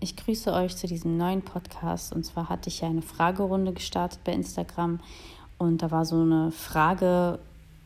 ich grüße euch zu diesem neuen Podcast. Und zwar hatte ich ja eine Fragerunde gestartet bei Instagram und da war so eine Frage,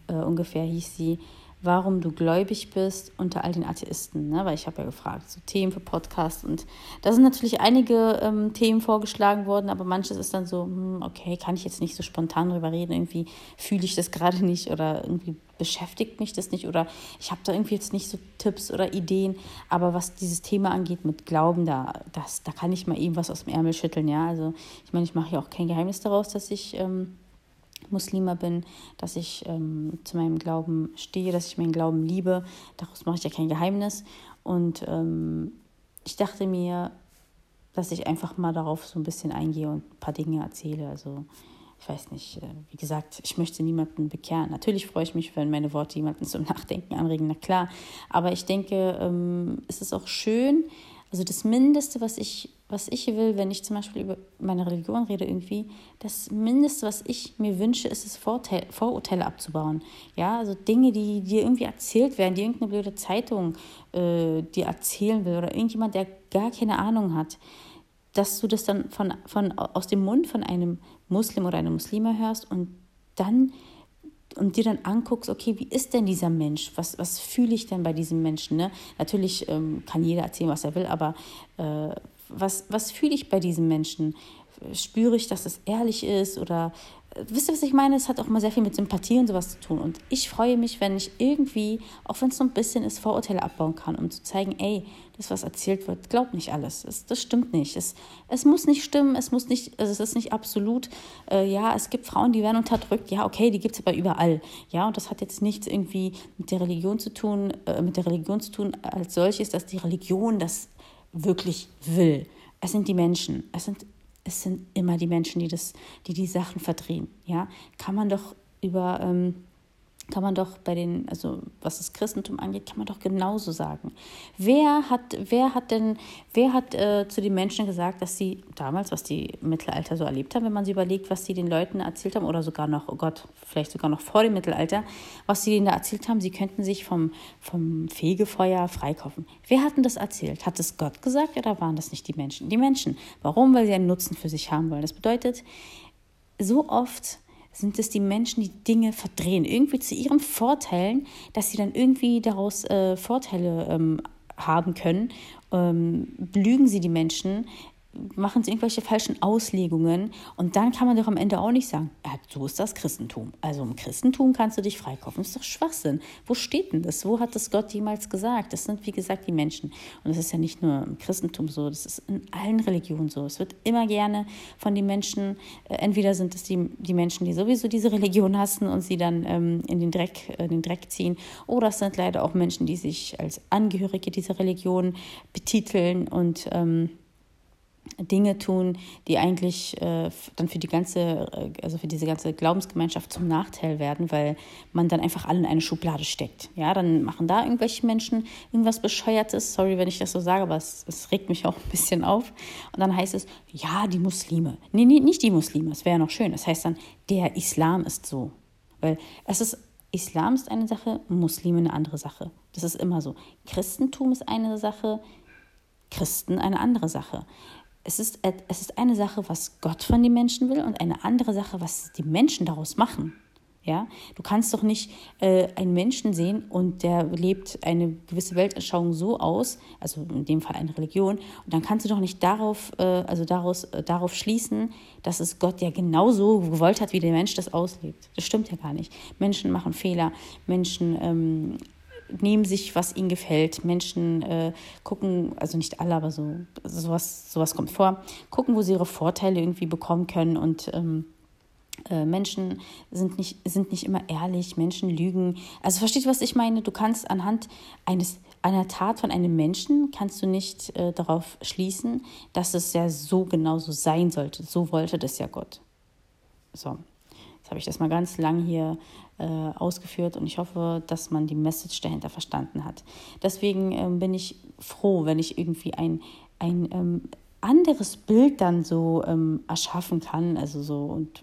äh, ungefähr hieß sie, warum du gläubig bist unter all den Atheisten. Ne? Weil ich habe ja gefragt, so Themen für Podcasts. Und da sind natürlich einige ähm, Themen vorgeschlagen worden, aber manches ist dann so, hm, okay, kann ich jetzt nicht so spontan drüber reden. Irgendwie fühle ich das gerade nicht oder irgendwie beschäftigt mich das nicht oder ich habe da irgendwie jetzt nicht so Tipps oder Ideen. Aber was dieses Thema angeht mit Glauben, da, das, da kann ich mal eben was aus dem Ärmel schütteln. Ja, also ich meine, ich mache ja auch kein Geheimnis daraus, dass ich. Ähm, Muslima bin, dass ich ähm, zu meinem Glauben stehe, dass ich meinen Glauben liebe. Daraus mache ich ja kein Geheimnis. Und ähm, ich dachte mir, dass ich einfach mal darauf so ein bisschen eingehe und ein paar Dinge erzähle. Also ich weiß nicht, äh, wie gesagt, ich möchte niemanden bekehren. Natürlich freue ich mich, wenn meine Worte jemanden zum Nachdenken anregen, na klar. Aber ich denke, ähm, es ist auch schön, also das Mindeste, was ich, was ich will, wenn ich zum Beispiel über meine Religion rede, irgendwie, das Mindeste, was ich mir wünsche, ist es, Vorurteile abzubauen. Ja, also Dinge, die dir irgendwie erzählt werden, die irgendeine blöde Zeitung äh, dir erzählen will oder irgendjemand, der gar keine Ahnung hat, dass du das dann von, von, aus dem Mund von einem Muslim oder einer Muslima hörst und dann und dir dann anguckst, okay, wie ist denn dieser Mensch? Was, was fühle ich denn bei diesem Menschen? Ne? Natürlich ähm, kann jeder erzählen, was er will, aber äh, was, was fühle ich bei diesem Menschen? Spüre ich, dass es ehrlich ist oder wisst ihr, was ich meine? Es hat auch mal sehr viel mit Sympathie und sowas zu tun. Und ich freue mich, wenn ich irgendwie, auch wenn es so ein bisschen ist, Vorurteile abbauen kann, um zu zeigen, ey, das, was erzählt wird, glaubt nicht alles. Das, das stimmt nicht. Es, es muss nicht stimmen, es muss nicht, also es ist nicht absolut. Äh, ja, es gibt Frauen, die werden unterdrückt. Ja, okay, die gibt es aber überall. Ja, und das hat jetzt nichts irgendwie mit der Religion zu tun, äh, mit der Religion zu tun, als solches, dass die Religion das wirklich will. Es sind die Menschen. Es sind es sind immer die Menschen, die das, die die Sachen verdrehen. Ja, kann man doch über ähm, kann man doch bei den, also was das Christentum angeht, kann man doch genauso sagen. Wer hat, wer hat denn, wer hat äh, zu den Menschen gesagt, dass sie damals, was die Mittelalter so erlebt haben, wenn man sie überlegt, was sie den Leuten erzählt haben, oder sogar noch, oh Gott, vielleicht sogar noch vor dem Mittelalter, was sie denen da erzählt haben, sie könnten sich vom, vom Fegefeuer freikaufen. Wer hat denn das erzählt? Hat es Gott gesagt oder waren das nicht die Menschen? Die Menschen. Warum? Weil sie einen Nutzen für sich haben wollen. Das bedeutet, so oft sind es die Menschen, die Dinge verdrehen, irgendwie zu ihren Vorteilen, dass sie dann irgendwie daraus äh, Vorteile ähm, haben können. Ähm, belügen sie die Menschen, machen sie irgendwelche falschen Auslegungen und dann kann man doch am Ende auch nicht sagen, ja, so ist das Christentum. Also im Christentum kannst du dich freikaufen. Das ist doch Schwachsinn. Wo steht denn das? Wo hat das Gott jemals gesagt? Das sind, wie gesagt, die Menschen. Und das ist ja nicht nur im Christentum so, das ist in allen Religionen so. Es wird immer gerne von den Menschen, äh, entweder sind es die, die Menschen, die sowieso diese Religion hassen und sie dann ähm, in den Dreck, äh, den Dreck ziehen, oder es sind leider auch Menschen, die sich als Angehörige dieser Religion betiteln und ähm, Dinge tun, die eigentlich äh, dann für die ganze, äh, also für diese ganze Glaubensgemeinschaft zum Nachteil werden, weil man dann einfach alle in eine Schublade steckt. Ja, dann machen da irgendwelche Menschen irgendwas Bescheuertes. Sorry, wenn ich das so sage, aber es, es regt mich auch ein bisschen auf. Und dann heißt es, ja, die Muslime. Nee, nee, nicht die Muslime, es wäre ja noch schön. Es das heißt dann, der Islam ist so. Weil es ist, Islam ist eine Sache, Muslime eine andere Sache. Das ist immer so. Christentum ist eine Sache, Christen eine andere Sache es ist, es ist eine Sache, was Gott von den Menschen will und eine andere Sache, was die Menschen daraus machen. Ja, du kannst doch nicht äh, einen Menschen sehen und der lebt eine gewisse Weltanschauung so aus, also in dem Fall eine Religion, und dann kannst du doch nicht darauf, äh, also daraus, äh, darauf schließen, dass es Gott ja genauso gewollt hat, wie der Mensch das auslebt. Das stimmt ja gar nicht. Menschen machen Fehler, Menschen ähm, nehmen sich, was ihnen gefällt. Menschen äh, gucken, also nicht alle, aber so sowas, sowas kommt vor, gucken, wo sie ihre Vorteile irgendwie bekommen können und ähm, äh, Menschen sind nicht, sind nicht immer ehrlich, Menschen lügen. Also versteht, was ich meine? Du kannst anhand eines, einer Tat von einem Menschen, kannst du nicht äh, darauf schließen, dass es ja so genauso sein sollte. So wollte das ja Gott. So, jetzt habe ich das mal ganz lang hier äh, ausgeführt und ich hoffe, dass man die Message dahinter verstanden hat. Deswegen ähm, bin ich froh, wenn ich irgendwie ein, ein ähm, anderes Bild dann so ähm, erschaffen kann, also so und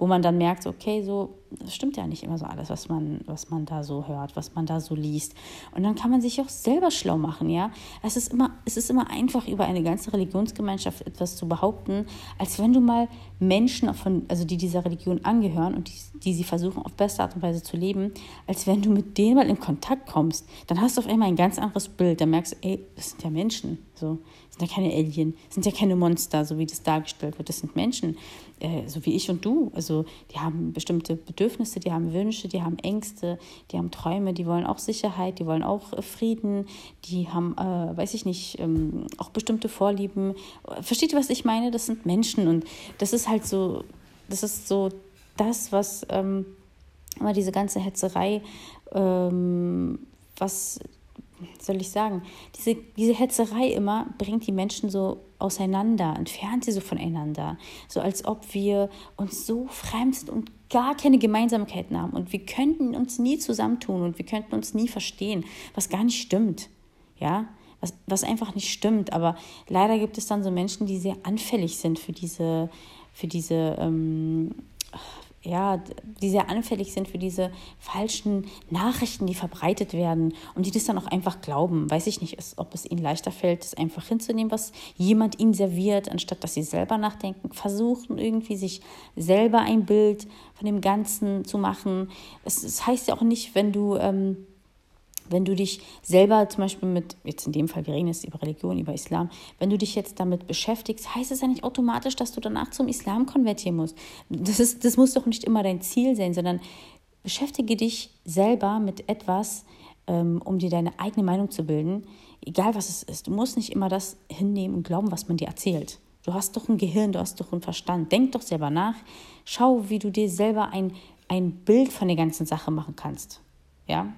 wo man dann merkt, okay, so das stimmt ja nicht immer so alles, was man, was man da so hört, was man da so liest. Und dann kann man sich auch selber schlau machen, ja. Es ist immer, es ist immer einfach, über eine ganze Religionsgemeinschaft etwas zu behaupten, als wenn du mal Menschen, von, also die dieser Religion angehören und die, die sie versuchen, auf beste Art und Weise zu leben, als wenn du mit denen mal in Kontakt kommst. Dann hast du auf einmal ein ganz anderes Bild. Dann merkst du, ey, das sind ja Menschen. So sind ja keine Alien, sind ja keine Monster, so wie das dargestellt wird. Das sind Menschen, äh, so wie ich und du. Also die haben bestimmte Bedürfnisse, die haben Wünsche, die haben Ängste, die haben Träume, die wollen auch Sicherheit, die wollen auch äh, Frieden, die haben, äh, weiß ich nicht, ähm, auch bestimmte Vorlieben. Versteht ihr, was ich meine? Das sind Menschen und das ist halt so, das ist so das, was ähm, immer diese ganze Hetzerei, ähm, was soll ich sagen, diese, diese Hetzerei immer bringt die Menschen so auseinander, entfernt sie so voneinander, so als ob wir uns so fremd sind und gar keine Gemeinsamkeiten haben und wir könnten uns nie zusammentun und wir könnten uns nie verstehen, was gar nicht stimmt, ja, was, was einfach nicht stimmt, aber leider gibt es dann so Menschen, die sehr anfällig sind für diese, für diese ähm, ja, die sehr anfällig sind für diese falschen Nachrichten, die verbreitet werden und die das dann auch einfach glauben. Weiß ich nicht, ob es ihnen leichter fällt, das einfach hinzunehmen, was jemand ihnen serviert, anstatt dass sie selber nachdenken, versuchen irgendwie sich selber ein Bild von dem Ganzen zu machen. Es, es heißt ja auch nicht, wenn du ähm, wenn du dich selber zum Beispiel mit, jetzt in dem Fall, wir reden jetzt über Religion, über Islam, wenn du dich jetzt damit beschäftigst, heißt es ja nicht automatisch, dass du danach zum Islam konvertieren musst. Das, ist, das muss doch nicht immer dein Ziel sein, sondern beschäftige dich selber mit etwas, ähm, um dir deine eigene Meinung zu bilden, egal was es ist. Du musst nicht immer das hinnehmen und glauben, was man dir erzählt. Du hast doch ein Gehirn, du hast doch einen Verstand. Denk doch selber nach. Schau, wie du dir selber ein, ein Bild von der ganzen Sache machen kannst. Ja,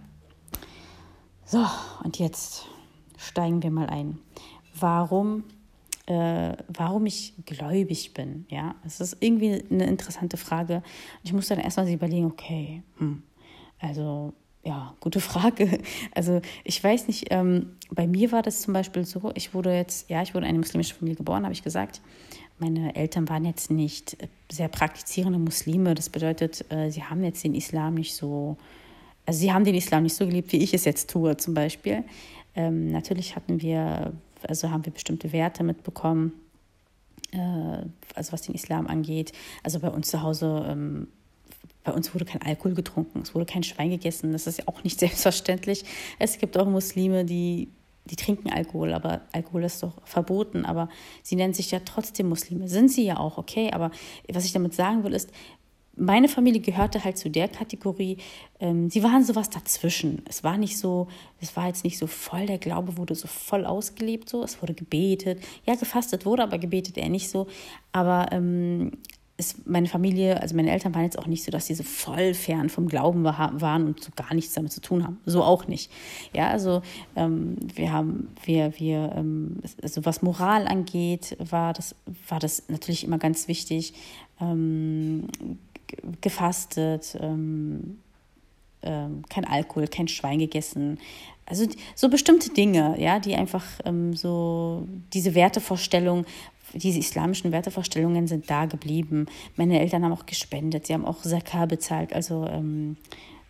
so, und jetzt steigen wir mal ein. Warum, äh, warum ich gläubig bin? Ja, es ist irgendwie eine interessante Frage. Ich muss dann erstmal überlegen, okay, hm, also ja, gute Frage. Also ich weiß nicht, ähm, bei mir war das zum Beispiel so, ich wurde jetzt, ja, ich wurde in eine muslimische Familie geboren, habe ich gesagt. Meine Eltern waren jetzt nicht sehr praktizierende Muslime. Das bedeutet, äh, sie haben jetzt den Islam nicht so also sie haben den Islam nicht so geliebt, wie ich es jetzt tue zum Beispiel. Ähm, natürlich hatten wir, also haben wir bestimmte Werte mitbekommen, äh, also was den Islam angeht. Also bei uns zu Hause, ähm, bei uns wurde kein Alkohol getrunken, es wurde kein Schwein gegessen, das ist ja auch nicht selbstverständlich. Es gibt auch Muslime, die die trinken Alkohol, aber Alkohol ist doch verboten, aber sie nennen sich ja trotzdem Muslime. Sind sie ja auch, okay, aber was ich damit sagen will, ist, meine Familie gehörte halt zu der Kategorie, ähm, sie waren sowas dazwischen. Es war nicht so, es war jetzt nicht so voll, der Glaube wurde so voll ausgelebt, so, es wurde gebetet. Ja, gefastet wurde, aber gebetet eher nicht so. Aber ähm, es, meine Familie, also meine Eltern waren jetzt auch nicht so, dass sie so voll fern vom Glauben war, waren und so gar nichts damit zu tun haben. So auch nicht. Ja, also ähm, wir haben, wir, wir, ähm, also was Moral angeht, war das, war das natürlich immer ganz wichtig. Ähm, gefastet, ähm, ähm, kein Alkohol, kein Schwein gegessen. Also so bestimmte Dinge, ja, die einfach ähm, so diese Wertevorstellung, diese islamischen Wertevorstellungen sind da geblieben. Meine Eltern haben auch gespendet, sie haben auch Zakah bezahlt, also ähm,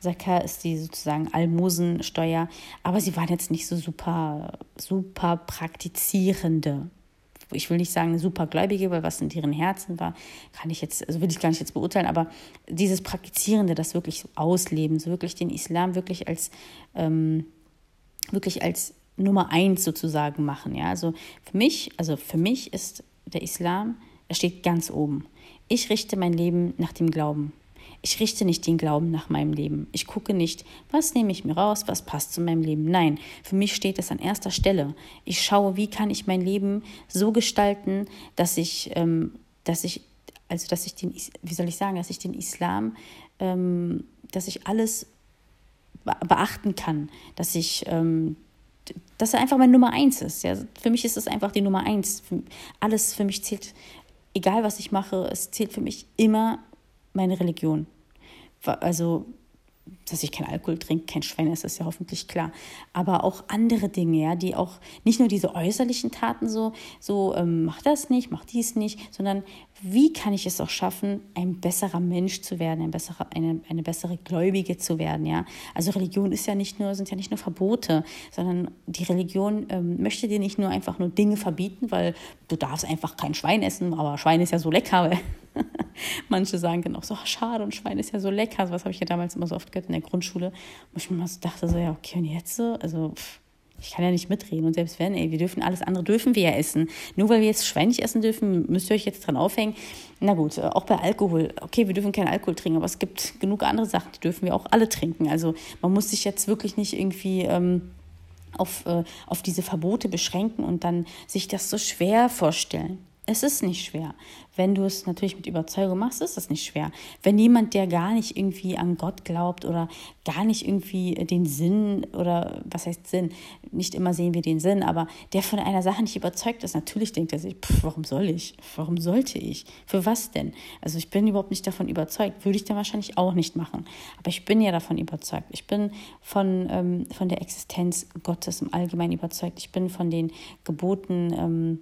Zakah ist die sozusagen Almosensteuer, aber sie waren jetzt nicht so super, super praktizierende ich will nicht sagen supergläubige, weil was in deren Herzen war, kann ich jetzt, also will ich gar nicht jetzt beurteilen, aber dieses Praktizierende, das wirklich so ausleben, so wirklich den Islam wirklich als, ähm, wirklich als Nummer eins sozusagen machen. Ja, also für mich, also für mich ist der Islam, er steht ganz oben. Ich richte mein Leben nach dem Glauben. Ich richte nicht den Glauben nach meinem Leben. Ich gucke nicht, was nehme ich mir raus, was passt zu meinem Leben. Nein, für mich steht es an erster Stelle. Ich schaue, wie kann ich mein Leben so gestalten, dass ich, ähm, dass ich, also dass ich den, wie soll ich sagen, dass ich den Islam, ähm, dass ich alles beachten kann, dass ich ähm, dass er einfach meine Nummer eins ist. Ja, für mich ist es einfach die Nummer eins. Alles für mich zählt, egal was ich mache, es zählt für mich immer meine Religion also dass ich kein Alkohol trinke, kein Schwein esse, ist ja hoffentlich klar. Aber auch andere Dinge, ja, die auch nicht nur diese äußerlichen Taten so, so ähm, mach das nicht, mach dies nicht, sondern wie kann ich es auch schaffen, ein besserer Mensch zu werden, ein besserer, eine, eine bessere Gläubige zu werden, ja. Also Religion ist ja nicht nur, sind ja nicht nur Verbote, sondern die Religion ähm, möchte dir nicht nur einfach nur Dinge verbieten, weil du darfst einfach kein Schwein essen, aber Schwein ist ja so lecker, Manche sagen dann auch so, ach, schade, und Schwein ist ja so lecker. Was habe ich ja damals immer so oft gehört in der Grundschule. Wo ich mir mal so dachte, so, ja, okay, und jetzt so? Also, pff, ich kann ja nicht mitreden. Und selbst wenn, ey, wir dürfen alles andere dürfen wir ja essen. Nur weil wir jetzt Schwein nicht essen dürfen, müsst ihr euch jetzt dran aufhängen. Na gut, auch bei Alkohol. Okay, wir dürfen keinen Alkohol trinken, aber es gibt genug andere Sachen, die dürfen wir auch alle trinken. Also man muss sich jetzt wirklich nicht irgendwie ähm, auf, äh, auf diese Verbote beschränken und dann sich das so schwer vorstellen. Es ist nicht schwer. Wenn du es natürlich mit Überzeugung machst, ist es nicht schwer. Wenn jemand, der gar nicht irgendwie an Gott glaubt oder gar nicht irgendwie den Sinn oder was heißt Sinn, nicht immer sehen wir den Sinn, aber der von einer Sache nicht überzeugt ist, natürlich denkt er sich, pff, warum soll ich? Warum sollte ich? Für was denn? Also ich bin überhaupt nicht davon überzeugt. Würde ich dann wahrscheinlich auch nicht machen. Aber ich bin ja davon überzeugt. Ich bin von, ähm, von der Existenz Gottes im Allgemeinen überzeugt. Ich bin von den Geboten ähm,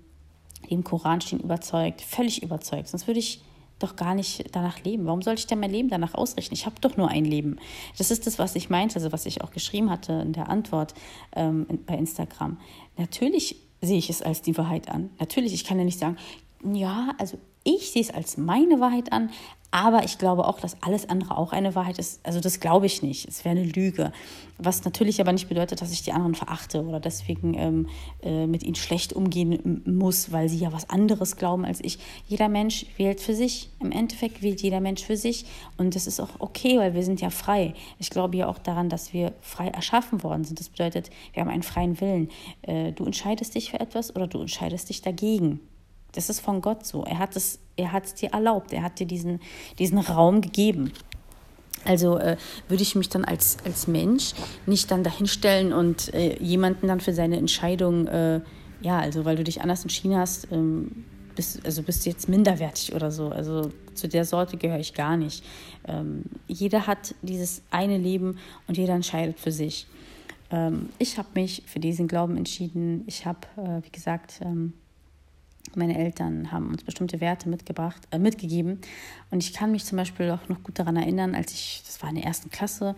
im Koran stehen, überzeugt, völlig überzeugt. Sonst würde ich doch gar nicht danach leben. Warum sollte ich denn mein Leben danach ausrichten? Ich habe doch nur ein Leben. Das ist das, was ich meinte, also was ich auch geschrieben hatte in der Antwort ähm, bei Instagram. Natürlich sehe ich es als die Wahrheit an. Natürlich, ich kann ja nicht sagen, ja, also ich sehe es als meine Wahrheit an, aber ich glaube auch, dass alles andere auch eine Wahrheit ist. Also das glaube ich nicht. Es wäre eine Lüge. Was natürlich aber nicht bedeutet, dass ich die anderen verachte oder deswegen ähm, äh, mit ihnen schlecht umgehen muss, weil sie ja was anderes glauben als ich. Jeder Mensch wählt für sich. Im Endeffekt wählt jeder Mensch für sich. Und das ist auch okay, weil wir sind ja frei. Ich glaube ja auch daran, dass wir frei erschaffen worden sind. Das bedeutet, wir haben einen freien Willen. Äh, du entscheidest dich für etwas oder du entscheidest dich dagegen. Das ist von Gott so. Er hat es, er hat es dir erlaubt. Er hat dir diesen, diesen Raum gegeben. Also äh, würde ich mich dann als, als Mensch nicht dann dahinstellen und äh, jemanden dann für seine Entscheidung, äh, ja, also weil du dich anders entschieden hast, ähm, bist, also bist du jetzt minderwertig oder so. Also zu der Sorte gehöre ich gar nicht. Ähm, jeder hat dieses eine Leben und jeder entscheidet für sich. Ähm, ich habe mich für diesen Glauben entschieden. Ich habe, äh, wie gesagt, ähm, meine Eltern haben uns bestimmte Werte mitgebracht, äh, mitgegeben. Und ich kann mich zum Beispiel auch noch gut daran erinnern, als ich, das war in der ersten Klasse,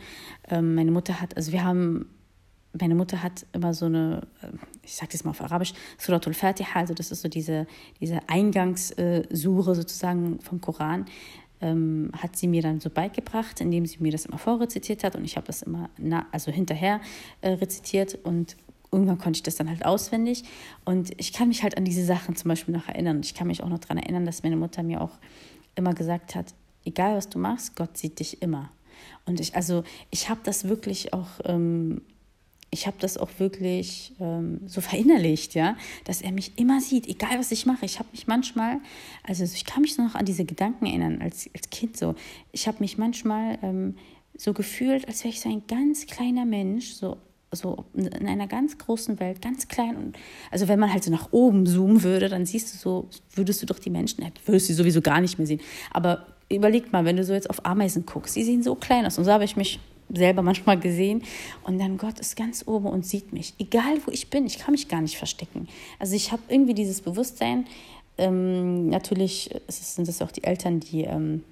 ähm, meine Mutter hat, also wir haben, meine Mutter hat immer so eine, äh, ich sage das mal auf Arabisch, Suratul Fatiha, also das ist so diese, diese Eingangssure sozusagen vom Koran, ähm, hat sie mir dann so beigebracht, indem sie mir das immer vorrezitiert hat und ich habe das immer, na, also hinterher äh, rezitiert und irgendwann konnte ich das dann halt auswendig. Und ich kann mich halt an diese Sachen zum Beispiel noch erinnern. Ich kann mich auch noch daran erinnern, dass meine Mutter mir auch immer gesagt hat, egal was du machst, Gott sieht dich immer. Und ich, also ich habe das wirklich auch, ähm, ich habe das auch wirklich ähm, so verinnerlicht, ja, dass er mich immer sieht, egal was ich mache. Ich habe mich manchmal, also ich kann mich noch an diese Gedanken erinnern als, als Kind so. Ich habe mich manchmal ähm, so gefühlt, als wäre ich so ein ganz kleiner Mensch, so so in einer ganz großen Welt, ganz klein. Und also wenn man halt so nach oben zoomen würde, dann siehst du so, würdest du doch die Menschen, würdest du sowieso gar nicht mehr sehen. Aber überleg mal, wenn du so jetzt auf Ameisen guckst, die sehen so klein aus. Und so habe ich mich selber manchmal gesehen. Und dann Gott ist ganz oben und sieht mich. Egal wo ich bin, ich kann mich gar nicht verstecken. Also ich habe irgendwie dieses Bewusstsein. Ähm, natürlich sind es auch die Eltern, die ähm,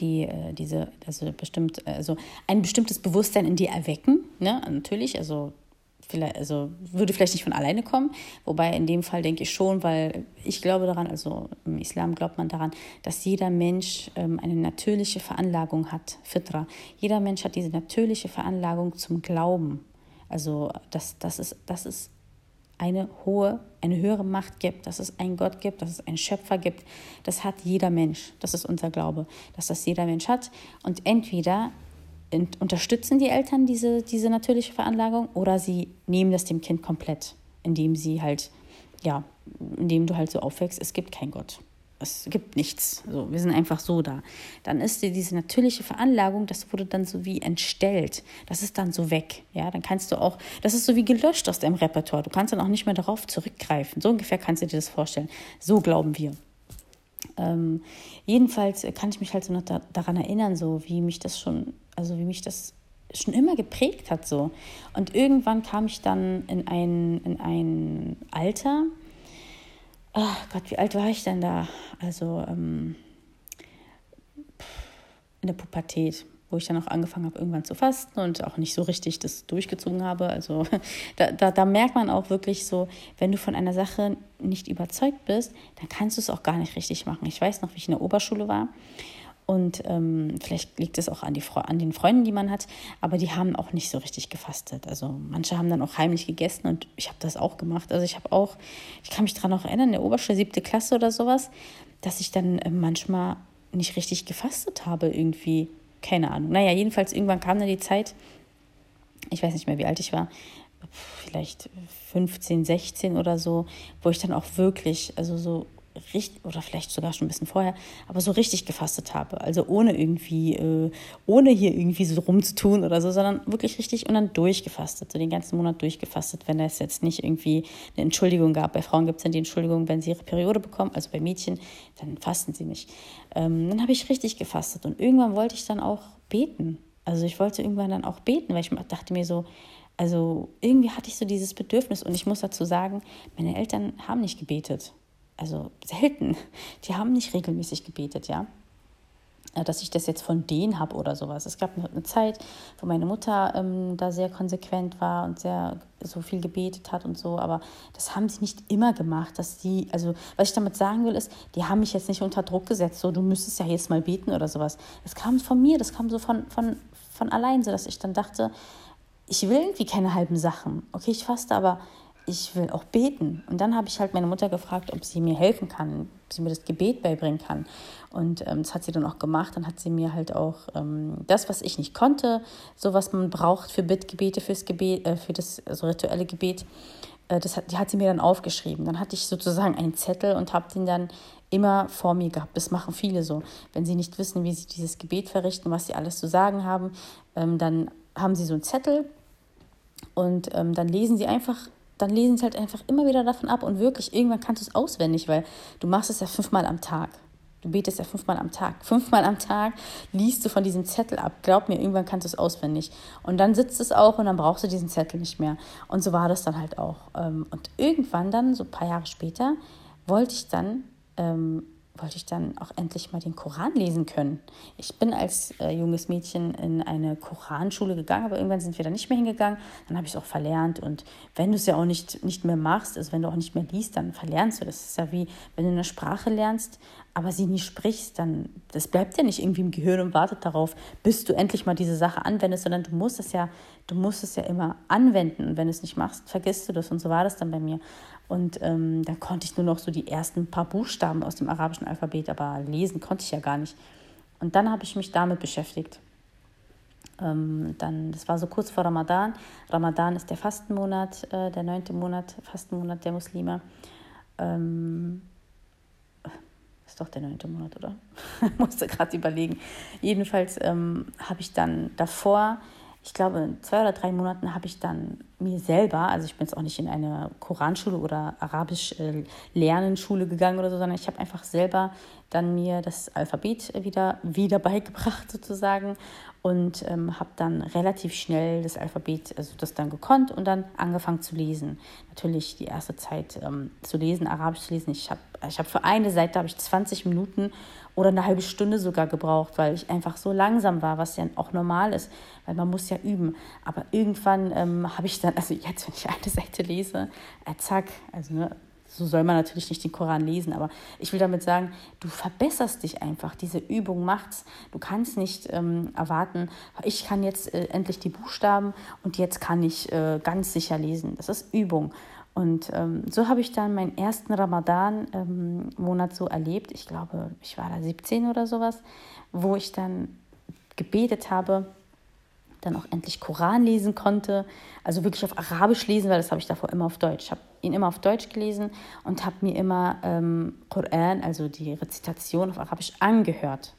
die äh, diese, also bestimmt, also ein bestimmtes Bewusstsein in dir erwecken, ne? Natürlich, also vielleicht, also würde vielleicht nicht von alleine kommen, wobei in dem Fall denke ich schon, weil ich glaube daran, also im Islam glaubt man daran, dass jeder Mensch ähm, eine natürliche Veranlagung hat, Fitra. Jeder Mensch hat diese natürliche Veranlagung zum Glauben. Also das, das, ist, das ist eine hohe, eine höhere Macht gibt, dass es einen Gott gibt, dass es einen Schöpfer gibt. Das hat jeder Mensch. Das ist unser Glaube, dass das jeder Mensch hat. Und entweder unterstützen die Eltern diese, diese natürliche Veranlagung oder sie nehmen das dem Kind komplett, indem sie halt, ja, indem du halt so aufwächst, es gibt keinen Gott es gibt nichts. So, wir sind einfach so da. Dann ist dir diese natürliche Veranlagung, das wurde dann so wie entstellt. Das ist dann so weg. Ja, dann kannst du auch, das ist so wie gelöscht aus deinem Repertoire. Du kannst dann auch nicht mehr darauf zurückgreifen. So ungefähr kannst du dir das vorstellen. So glauben wir. Ähm, jedenfalls kann ich mich halt so noch da, daran erinnern, so wie mich das schon, also wie mich das schon immer geprägt hat so. Und irgendwann kam ich dann in ein, in ein Alter, oh Gott, wie alt war ich denn da? Also ähm, in der Pubertät, wo ich dann auch angefangen habe, irgendwann zu fasten und auch nicht so richtig das durchgezogen habe. Also da, da, da merkt man auch wirklich so, wenn du von einer Sache nicht überzeugt bist, dann kannst du es auch gar nicht richtig machen. Ich weiß noch, wie ich in der Oberschule war und ähm, vielleicht liegt es auch an, die, an den Freunden, die man hat, aber die haben auch nicht so richtig gefastet. Also manche haben dann auch heimlich gegessen und ich habe das auch gemacht. Also ich habe auch, ich kann mich daran auch erinnern, in der Oberschule, siebte Klasse oder sowas, dass ich dann äh, manchmal nicht richtig gefastet habe irgendwie. Keine Ahnung. Naja, jedenfalls irgendwann kam dann die Zeit, ich weiß nicht mehr, wie alt ich war, vielleicht 15, 16 oder so, wo ich dann auch wirklich, also so richtig, oder vielleicht sogar schon ein bisschen vorher, aber so richtig gefastet habe. Also ohne irgendwie, äh, ohne hier irgendwie so rumzutun oder so, sondern wirklich richtig und dann durchgefastet, so den ganzen Monat durchgefastet, wenn es jetzt nicht irgendwie eine Entschuldigung gab. Bei Frauen gibt es dann die Entschuldigung, wenn sie ihre Periode bekommen, also bei Mädchen, dann fasten sie nicht. Ähm, dann habe ich richtig gefastet und irgendwann wollte ich dann auch beten. Also ich wollte irgendwann dann auch beten, weil ich dachte mir so, also irgendwie hatte ich so dieses Bedürfnis und ich muss dazu sagen, meine Eltern haben nicht gebetet also selten. Die haben nicht regelmäßig gebetet, ja. Dass ich das jetzt von denen habe oder sowas. Es gab eine Zeit, wo meine Mutter ähm, da sehr konsequent war und sehr so viel gebetet hat und so, aber das haben sie nicht immer gemacht, dass die, also was ich damit sagen will, ist, die haben mich jetzt nicht unter Druck gesetzt, so du müsstest ja jetzt mal beten oder sowas. Das kam von mir, das kam so von, von, von allein, so dass ich dann dachte, ich will irgendwie keine halben Sachen. Okay, ich faste, aber ich will auch beten. Und dann habe ich halt meine Mutter gefragt, ob sie mir helfen kann, ob sie mir das Gebet beibringen kann. Und ähm, das hat sie dann auch gemacht. Dann hat sie mir halt auch ähm, das, was ich nicht konnte, so was man braucht für Bittgebete, fürs Gebet, äh, für das also rituelle Gebet, äh, das hat, die hat sie mir dann aufgeschrieben. Dann hatte ich sozusagen einen Zettel und habe den dann immer vor mir gehabt. Das machen viele so. Wenn sie nicht wissen, wie sie dieses Gebet verrichten, was sie alles zu sagen haben, ähm, dann haben sie so einen Zettel und ähm, dann lesen sie einfach dann lesen sie halt einfach immer wieder davon ab und wirklich, irgendwann kannst du es auswendig, weil du machst es ja fünfmal am Tag. Du betest ja fünfmal am Tag. Fünfmal am Tag liest du von diesem Zettel ab. Glaub mir, irgendwann kannst du es auswendig. Und dann sitzt es auch und dann brauchst du diesen Zettel nicht mehr. Und so war das dann halt auch. Ähm, und irgendwann dann, so ein paar Jahre später, wollte ich dann ähm, wollte ich dann auch endlich mal den Koran lesen können. Ich bin als äh, junges Mädchen in eine Koranschule gegangen, aber irgendwann sind wir da nicht mehr hingegangen. Dann habe ich es auch verlernt. Und wenn du es ja auch nicht, nicht mehr machst, also wenn du auch nicht mehr liest, dann verlernst du. Das ist ja wie, wenn du eine Sprache lernst, aber sie nie sprichst, dann das bleibt ja nicht irgendwie im Gehirn und wartet darauf, bis du endlich mal diese Sache anwendest, sondern du musst es ja, du musst es ja immer anwenden. Und wenn du es nicht machst, vergisst du das. Und so war das dann bei mir. Und ähm, dann konnte ich nur noch so die ersten paar Buchstaben aus dem arabischen Alphabet, aber lesen konnte ich ja gar nicht. Und dann habe ich mich damit beschäftigt. Ähm, dann, das war so kurz vor Ramadan. Ramadan ist der Fastenmonat, äh, der neunte Monat, Fastenmonat der Muslime. Ähm, ist doch der neunte Monat, oder? Musste gerade überlegen. Jedenfalls ähm, habe ich dann davor ich glaube, in zwei oder drei Monaten habe ich dann mir selber, also ich bin jetzt auch nicht in eine Koranschule oder Arabisch äh, Lernenschule gegangen oder so, sondern ich habe einfach selber dann mir das Alphabet wieder, wieder beigebracht sozusagen und ähm, habe dann relativ schnell das Alphabet, also das dann gekonnt und dann angefangen zu lesen. Natürlich die erste Zeit ähm, zu lesen, Arabisch zu lesen. Ich habe ich hab für eine Seite ich 20 Minuten oder eine halbe Stunde sogar gebraucht, weil ich einfach so langsam war, was ja auch normal ist, weil man muss ja üben. Aber irgendwann ähm, habe ich dann, also jetzt, wenn ich eine Seite lese, äh, zack, also ne, so soll man natürlich nicht den Koran lesen, aber ich will damit sagen, du verbesserst dich einfach. Diese Übung macht's. Du kannst nicht ähm, erwarten, ich kann jetzt äh, endlich die Buchstaben und jetzt kann ich äh, ganz sicher lesen. Das ist Übung. Und ähm, so habe ich dann meinen ersten Ramadan-Monat ähm, so erlebt. Ich glaube, ich war da 17 oder sowas, wo ich dann gebetet habe, dann auch endlich Koran lesen konnte. Also wirklich auf Arabisch lesen, weil das habe ich davor immer auf Deutsch. Ich habe ihn immer auf Deutsch gelesen und habe mir immer ähm, Koran, also die Rezitation auf Arabisch, angehört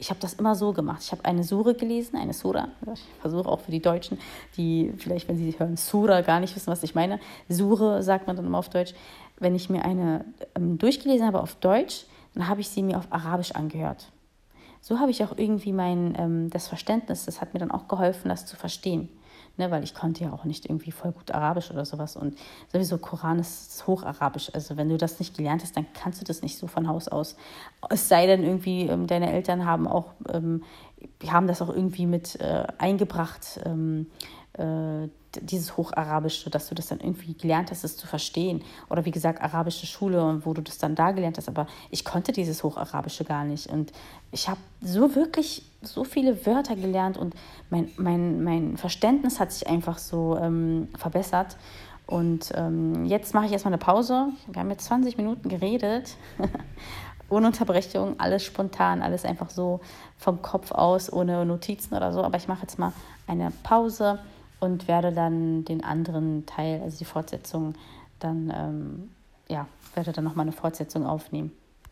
ich habe das immer so gemacht. Ich habe eine Sure gelesen, eine Sura. Ich versuche auch für die Deutschen, die vielleicht, wenn sie hören Sura, gar nicht wissen, was ich meine. Sure sagt man dann immer auf Deutsch. Wenn ich mir eine ähm, durchgelesen habe auf Deutsch, dann habe ich sie mir auf Arabisch angehört. So habe ich auch irgendwie mein, ähm, das Verständnis, das hat mir dann auch geholfen, das zu verstehen. Ne, weil ich konnte ja auch nicht irgendwie voll gut Arabisch oder sowas. Und sowieso Koran ist Hocharabisch. Also wenn du das nicht gelernt hast, dann kannst du das nicht so von Haus aus. Es sei denn irgendwie, ähm, deine Eltern haben auch, ähm, haben das auch irgendwie mit äh, eingebracht, ähm, äh, dieses Hocharabisch, dass du das dann irgendwie gelernt hast, es zu verstehen. Oder wie gesagt, arabische Schule, wo du das dann da gelernt hast. Aber ich konnte dieses Hocharabische gar nicht. Und ich habe so wirklich so viele Wörter gelernt und mein, mein, mein Verständnis hat sich einfach so ähm, verbessert. Und ähm, jetzt mache ich erstmal eine Pause. Wir haben jetzt 20 Minuten geredet. ohne Unterbrechung, alles spontan, alles einfach so vom Kopf aus, ohne Notizen oder so. Aber ich mache jetzt mal eine Pause und werde dann den anderen Teil, also die Fortsetzung, dann, ähm, ja, werde dann nochmal eine Fortsetzung aufnehmen.